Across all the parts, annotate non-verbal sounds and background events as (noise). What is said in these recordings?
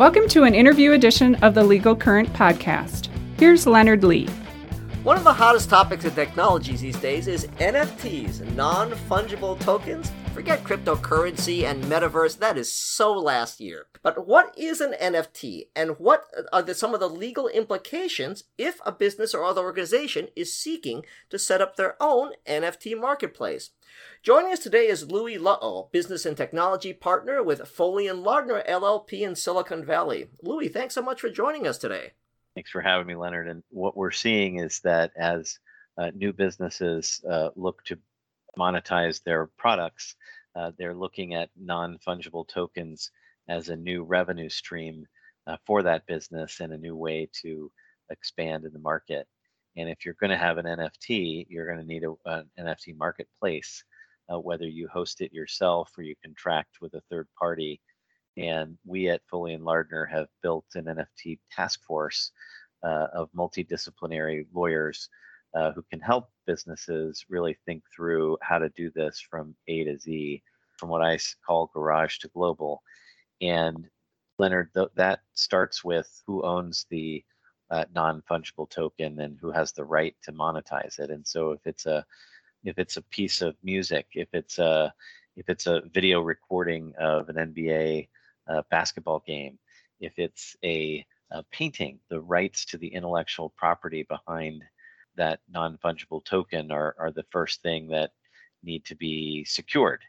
Welcome to an interview edition of the Legal Current podcast. Here's Leonard Lee. One of the hottest topics in technologies these days is NFTs, non fungible tokens. Forget cryptocurrency and metaverse, that is so last year. But what is an NFT and what are the, some of the legal implications if a business or other organization is seeking to set up their own NFT marketplace? Joining us today is Louis Lehot, business and technology partner with Foley and Lardner LLP in Silicon Valley. Louis, thanks so much for joining us today. Thanks for having me, Leonard. And what we're seeing is that as uh, new businesses uh, look to monetize their products, uh, they're looking at non fungible tokens as a new revenue stream uh, for that business and a new way to expand in the market. And if you're going to have an NFT, you're going to need a, an NFT marketplace, uh, whether you host it yourself or you contract with a third party and we at Foley and Lardner have built an NFT task force uh, of multidisciplinary lawyers uh, who can help businesses really think through how to do this from A to Z, from what I call garage to global. And Leonard, th- that starts with who owns the uh, non-fungible token and who has the right to monetize it. And so if it's a if it's a piece of music, if it's a if it's a video recording of an NBA a basketball game, if it's a, a painting, the rights to the intellectual property behind that non fungible token are, are the first thing that need to be secured.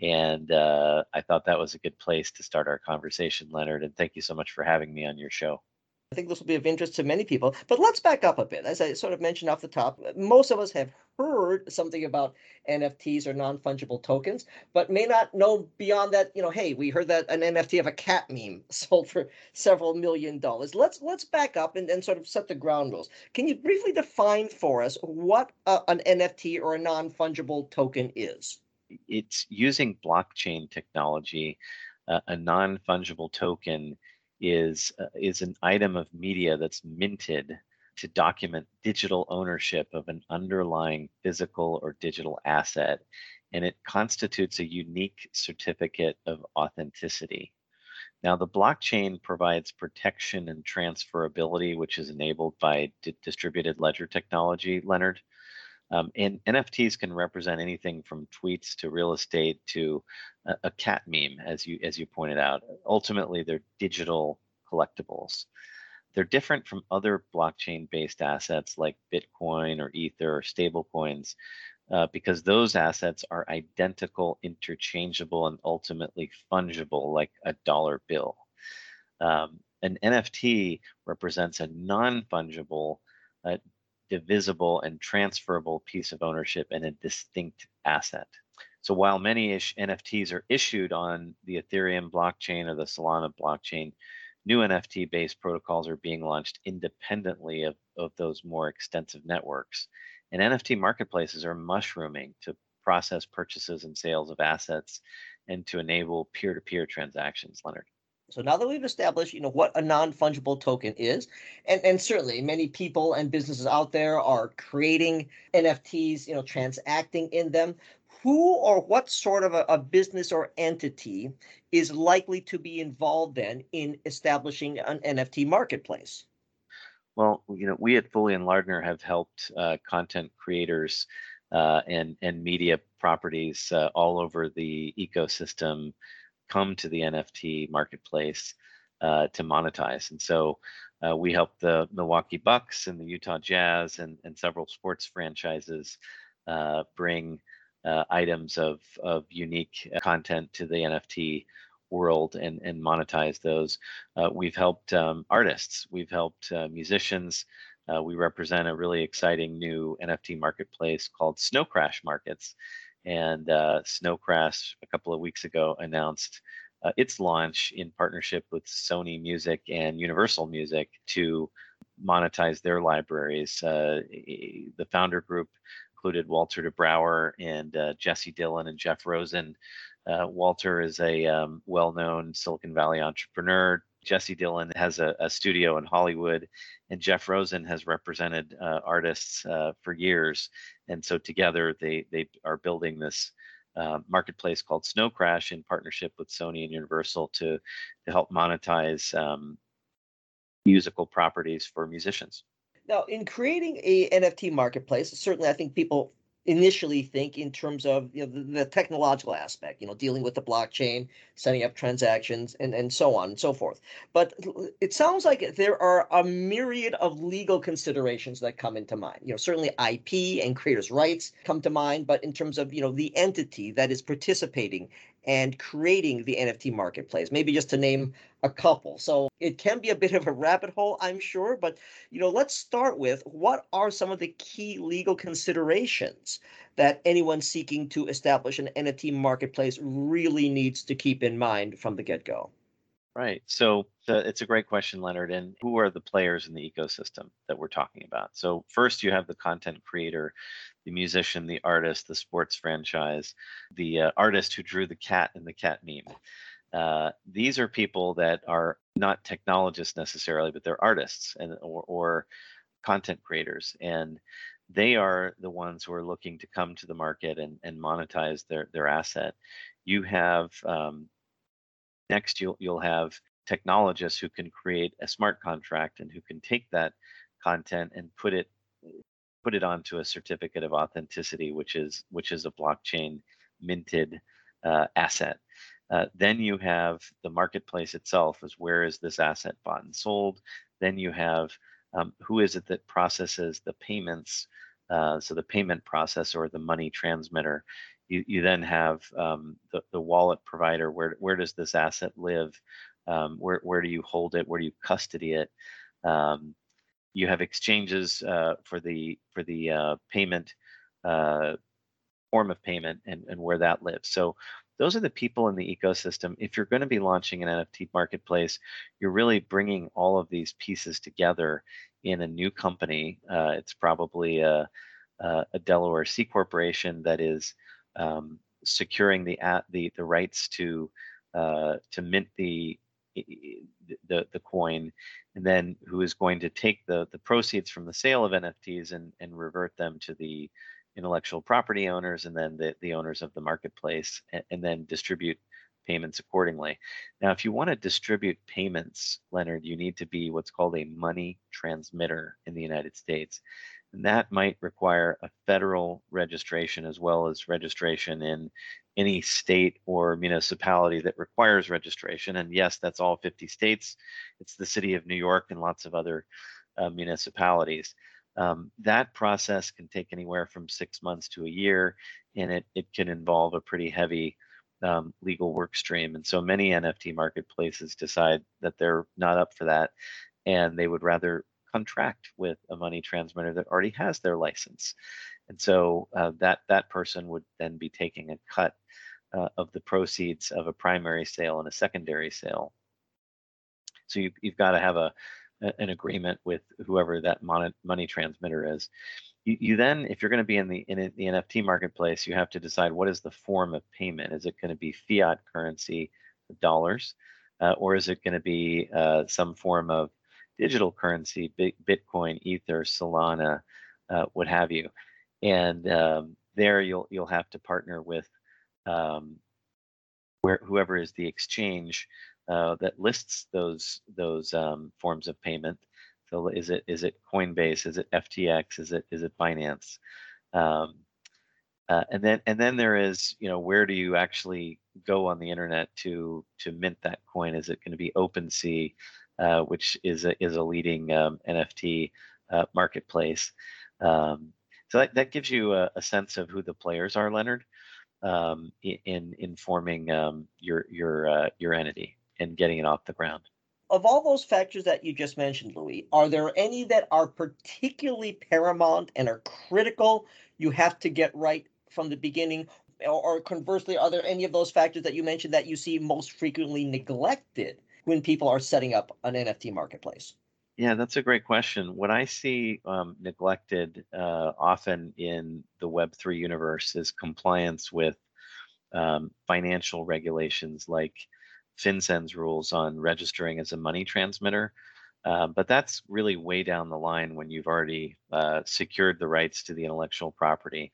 And uh, I thought that was a good place to start our conversation, Leonard. And thank you so much for having me on your show. I think this will be of interest to many people. But let's back up a bit. As I sort of mentioned off the top, most of us have heard something about NFTs or non-fungible tokens, but may not know beyond that, you know, hey, we heard that an NFT of a cat meme (laughs) sold for several million dollars. Let's let's back up and, and sort of set the ground rules. Can you briefly define for us what a, an NFT or a non-fungible token is? It's using blockchain technology. Uh, a non-fungible token is uh, is an item of media that's minted to document digital ownership of an underlying physical or digital asset and it constitutes a unique certificate of authenticity. Now, the blockchain provides protection and transferability, which is enabled by distributed ledger technology, Leonard. Um, and NFTs can represent anything from tweets to real estate to a, a cat meme, as you as you pointed out. Ultimately, they're digital collectibles. They're different from other blockchain-based assets like Bitcoin or Ether or stablecoins uh, because those assets are identical, interchangeable, and ultimately fungible, like a dollar bill. Um, an NFT represents a non-fungible, uh, divisible and transferable piece of ownership and a distinct asset. So while many ish NFTs are issued on the Ethereum blockchain or the Solana blockchain, new NFT based protocols are being launched independently of, of those more extensive networks. And NFT marketplaces are mushrooming to process purchases and sales of assets and to enable peer to peer transactions, Leonard. So now that we've established, you know, what a non-fungible token is, and, and certainly many people and businesses out there are creating NFTs, you know, transacting in them. Who or what sort of a, a business or entity is likely to be involved then in establishing an NFT marketplace? Well, you know, we at Foley and Lardner have helped uh, content creators uh, and and media properties uh, all over the ecosystem come to the NFT marketplace uh, to monetize. And so uh, we help the Milwaukee Bucks and the Utah Jazz and, and several sports franchises uh, bring uh, items of, of unique content to the NFT world and, and monetize those. Uh, we've helped um, artists, we've helped uh, musicians. we represent a really exciting new NFT marketplace called Snow Crash Markets and uh, Snow Crash a couple of weeks ago announced uh, its launch in partnership with Sony Music and Universal Music to monetize their libraries. Uh, the founder group included Walter de Brouwer and uh, Jesse Dylan and Jeff Rosen. Uh, Walter is a um, well-known Silicon Valley entrepreneur. Jesse Dylan has a, a, studio in Hollywood, and Jeff Rosen has represented uh, artists uh, for years. And so together, they they are building this uh, marketplace called Snow Crash in partnership with Sony and Universal to to help monetize um, musical properties for musicians. Now, in creating a NFT marketplace, certainly I think people initially think in terms of you know, the, the, technological aspect, you know, dealing with the blockchain, setting up transactions, and, and so on and so forth. But it sounds like there are a myriad of legal considerations that come into mind. You know, certainly IP and creators' rights come to mind, but in terms of you know the entity that is participating and creating the NFT marketplace, maybe just to name a couple. So it can be a bit of a rabbit hole, I'm sure, but you know, let's start with what are some of the key legal considerations that anyone seeking to establish an NFT marketplace really needs to keep in mind from the get-go? Right. So the, it's a great question, Leonard. And who are the players in the ecosystem that we're talking about? So first, you have the content creator, the musician, the artist, the sports franchise, the uh, artist who drew the cat in the cat meme. Uh, these are people that are not technologists necessarily, but they're artists and or, or content creators, and they are the ones who are looking to come to the market and, and monetize their their asset. You have um, next you'll you'll have technologists who can create a smart contract and who can take that content and put it put it onto a certificate of authenticity, which is which is a blockchain minted uh, asset. Uh, then you have the marketplace itself is where is this asset bought and sold. Then you have um, who is it that processes the payments, uh, so the payment process or the money transmitter. You, you then have um, the, the wallet provider, where, where does this asset live? Um, where, where do you hold it? Where do you custody it? Um, you have exchanges uh, for the for the uh, payment uh, form of payment and, and where that lives. So those are the people in the ecosystem. If you're going to be launching an NFT marketplace, you're really bringing all of these pieces together in a new company. Uh, it's probably a, a, Delaware C corporation that is um, securing the, the the rights to uh, to mint the the the coin, and then who is going to take the the proceeds from the sale of NFTs and and revert them to the intellectual property owners and then the, the owners of the marketplace and, and then distribute payments accordingly. Now, if you want to distribute payments, Leonard, you need to be what's called a money transmitter in the United States. That might require a federal registration as well as registration in any state or municipality that requires registration. And yes, that's all 50 states. It's the city of New York and lots of other uh, municipalities. Um, that process can take anywhere from six months to a year, and it, it can involve a pretty heavy um, legal work stream. And so many NFT marketplaces decide that they're not up for that, and they would rather contract with a money transmitter that already has their license. And so uh, that that person would then be taking a cut uh, of the proceeds of a primary sale and a secondary sale. So you, you've got to have a an agreement with whoever that mon- money transmitter is. You, you then, if you're going to be in the in the NFT marketplace, you have to decide what is the form of payment. Is it going to be fiat currency, dollars, uh, or is it going to be uh, some form of digital currency, Bitcoin, Ether, Solana, uh, what have you? And um, there, you'll you'll have to partner with um, where whoever is the exchange uh, that lists those those um, forms of payment. So is it is it Coinbase? Is it FTX? Is it is it Binance? Um, uh, and then and then there is you know where do you actually go on the internet to to mint that coin? Is it going to be OpenSea, uh, which is a is a leading um, NFT uh, marketplace? Um, so that, that gives you a, a, sense of who the players are, Leonard, um, in informing um, your your uh, your entity and getting it off the ground. Of all those factors that you just mentioned, Louis, are there any that are particularly paramount and are critical you have to get right from the beginning? Or, or conversely, are there any of those factors that you mentioned that you see most frequently neglected when people are setting up an NFT marketplace? Yeah, that's a great question. What I see um, neglected uh, often in the Web3 universe is compliance with um, financial regulations like FinCEN's rules on registering as a money transmitter. Uh, but that's really way down the line when you've already uh, secured the rights to the intellectual property.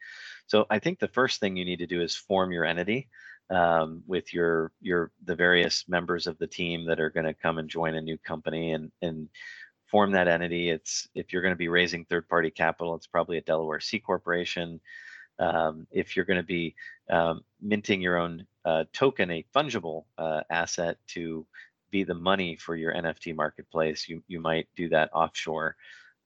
So I think the first thing you need to do is form your entity um, with your your the various members of the team that are going to come and join a new company and and form that entity. It's if you're going to be raising third party capital, it's probably a Delaware C corporation. Um, if you're going to be um, minting your own uh, token, a fungible uh, asset to be the money for your NFT marketplace, you you might do that offshore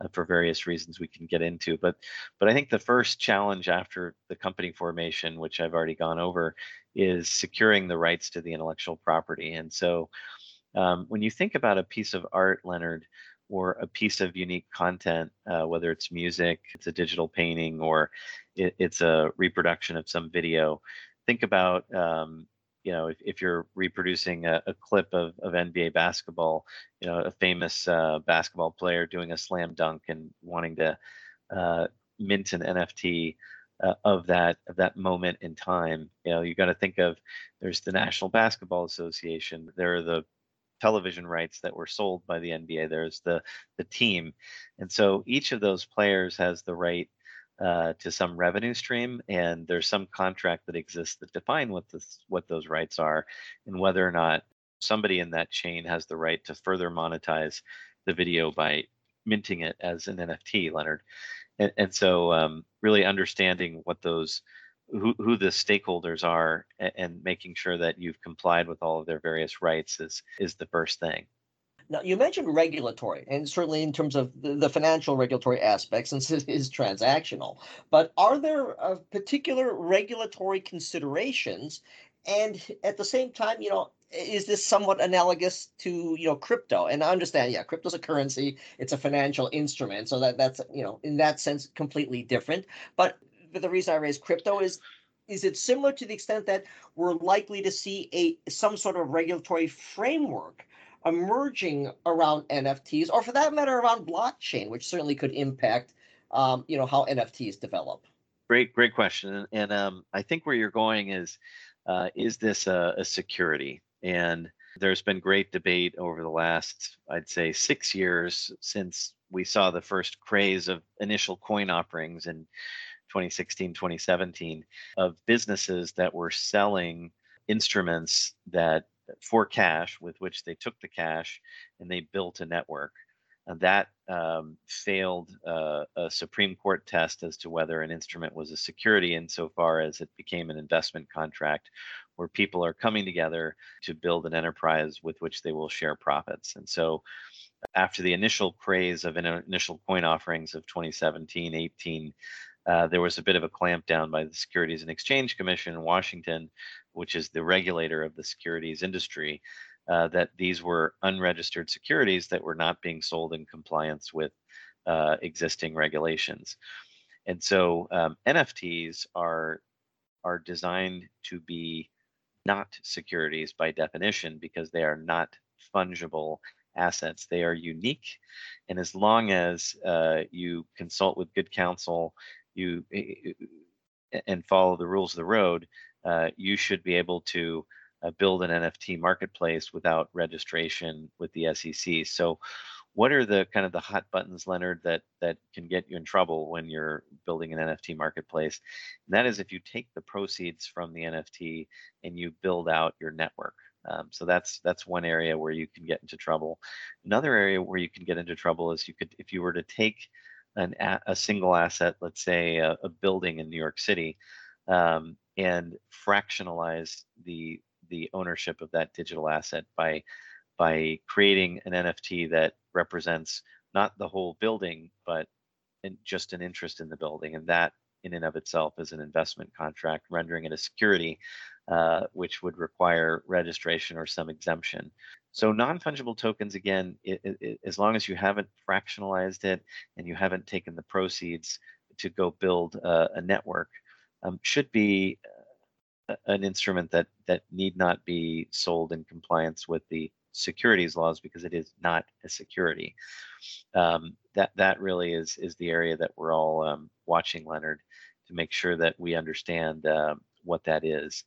uh, for various reasons we can get into. But but I think the first challenge after the company formation, which I've already gone over, is securing the rights to the intellectual property. And so um, when you think about a piece of art, Leonard, or a piece of unique content, uh, whether it's music, it's a digital painting, or it, it's a reproduction of some video, think about um, you know, if, if you're reproducing a, a, clip of, of NBA basketball, you know, a famous uh, basketball player doing a slam dunk and wanting to uh, mint an NFT uh, of that of that moment in time, you know, you got to think of there's the National Basketball Association, there are the television rights that were sold by the NBA, there's the the team, and so each of those players has the right uh, to some revenue stream, and there's some contract that exists that define what this what those rights are, and whether or not somebody in that chain has the right to further monetize the video by minting it as an NFT, Leonard. And, and so, um, really understanding what those who, who the stakeholders are and, making sure that you've complied with all of their various rights is is the first thing. Now, you mentioned regulatory, and certainly in terms of the, the financial regulatory aspects, since it is transactional. But are there uh, particular regulatory considerations? And at the same time, you know, is this somewhat analogous to you know crypto? And I understand, yeah, crypto's a currency; it's a financial instrument, so that that's you know in that sense completely different. But the reason I raise crypto is is it similar to the extent that we're likely to see a some sort of regulatory framework emerging around NFTs, or for that matter, around blockchain, which certainly could impact, um, you know, how NFTs develop. Great, great question, and, and um, I think where you're going is, uh, is this a, a security? And there's been great debate over the last, I'd say, six years since we saw the first craze of initial coin offerings in 2016, 2017 of businesses that were selling instruments that for cash with which they took the cash and they built a network. And that um, failed uh, a Supreme Court test as to whether an instrument was a security insofar as it became an investment contract where people are coming together to build an enterprise with which they will share profits. And so after the initial craze of initial coin offerings of 2017, 18, uh, there was a bit of a clampdown by the Securities and Exchange Commission in Washington, which is the regulator of the securities industry, uh, that these were unregistered securities that were not being sold in compliance with uh, existing regulations. And so um, NFTs are are designed to be not securities by definition because they are not fungible assets. They are unique, and as long as uh, you consult with good counsel you and follow the rules of the road, uh, you should be able to uh, build an NFT marketplace without registration with the SEC. So, what are the kind of the hot buttons, Leonard, that that can get you in trouble when you're building an NFT marketplace? And that is if you take the proceeds from the NFT and you build out your network. Um, so that's that's one area where you can get into trouble. Another area where you can get into trouble is you could if you were to take an a, single asset, let's say a, a, building in New York City, um, and fractionalize the the ownership of that digital asset by by creating an NFT that represents not the whole building, but just an interest in the building, and that in and of itself is an investment contract, rendering it a security, uh, which would require registration or some exemption. So non-fungible tokens, again, it, it, as long as you haven't fractionalized it and you haven't taken the proceeds to go build a, a network, um, should be an instrument that that need not be sold in compliance with the securities laws because it is not a security. Um, that that really is is the area that we're all um, watching, Leonard, to make sure that we understand uh, what that is.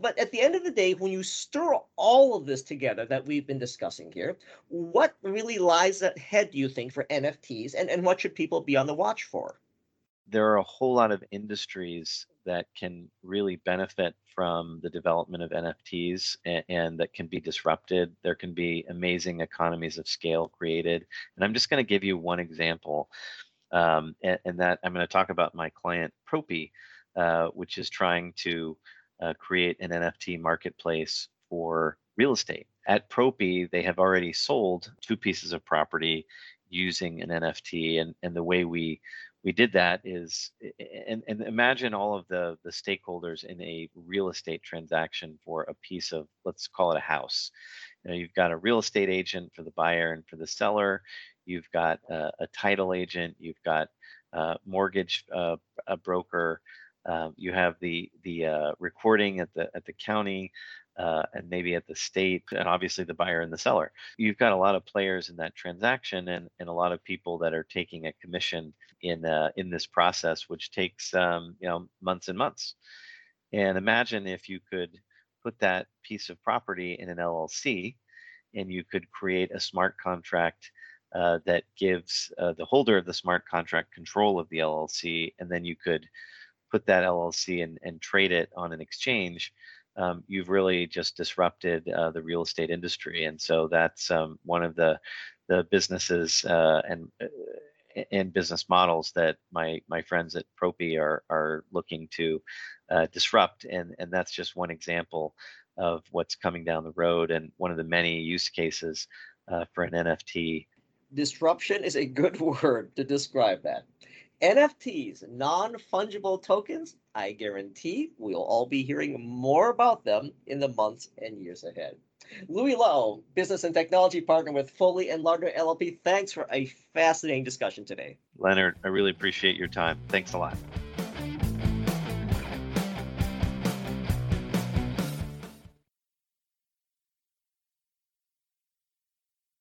But at the end of the day, when you stir all of this together that we've been discussing here, what really lies ahead, do you think, for NFTs and, and what should people be on the watch for? There are a whole lot of industries that can really benefit from the development of NFTs and, and, that can be disrupted. There can be amazing economies of scale created. And I'm just going to give you one example. Um, and, and, that I'm going to talk about my client Propy, uh, which is trying to uh, create an NFT marketplace for real estate. At Propy, they have already sold two pieces of property using an NFT, and, and the way we we did that is and, and imagine all of the the stakeholders in a real estate transaction for a piece of let's call it a house. You know you've got a real estate agent for the buyer and for the seller. You've got a, a title agent. You've got a mortgage uh, a broker. Uh, you have the the uh, recording at the at the county uh, and maybe at the state, and obviously the buyer and the seller. You've got a lot of players in that transaction, and, and a lot of people that are taking a commission in uh, in this process, which takes um, you know months and months. And imagine if you could put that piece of property in an LLC, and you could create a smart contract uh, that gives uh, the holder of the smart contract control of the LLC, and then you could put that LLC and, and trade it on an exchange, um, you've really just disrupted uh, the real estate industry. And so that's um, one of the the businesses uh, and uh, and business models that my my friends at Propy are are looking to uh, disrupt. And and that's just one example of what's coming down the road and one of the many use cases uh, for an NFT. Disruption is a good (laughs) word to describe that. NFTs, non fungible tokens, I guarantee we'll all be hearing more about them in the months and years ahead. Louis Lehot, business and technology partner with Foley and Lardner LLP, thanks for a fascinating discussion today. Leonard, I really appreciate your time. Thanks a lot.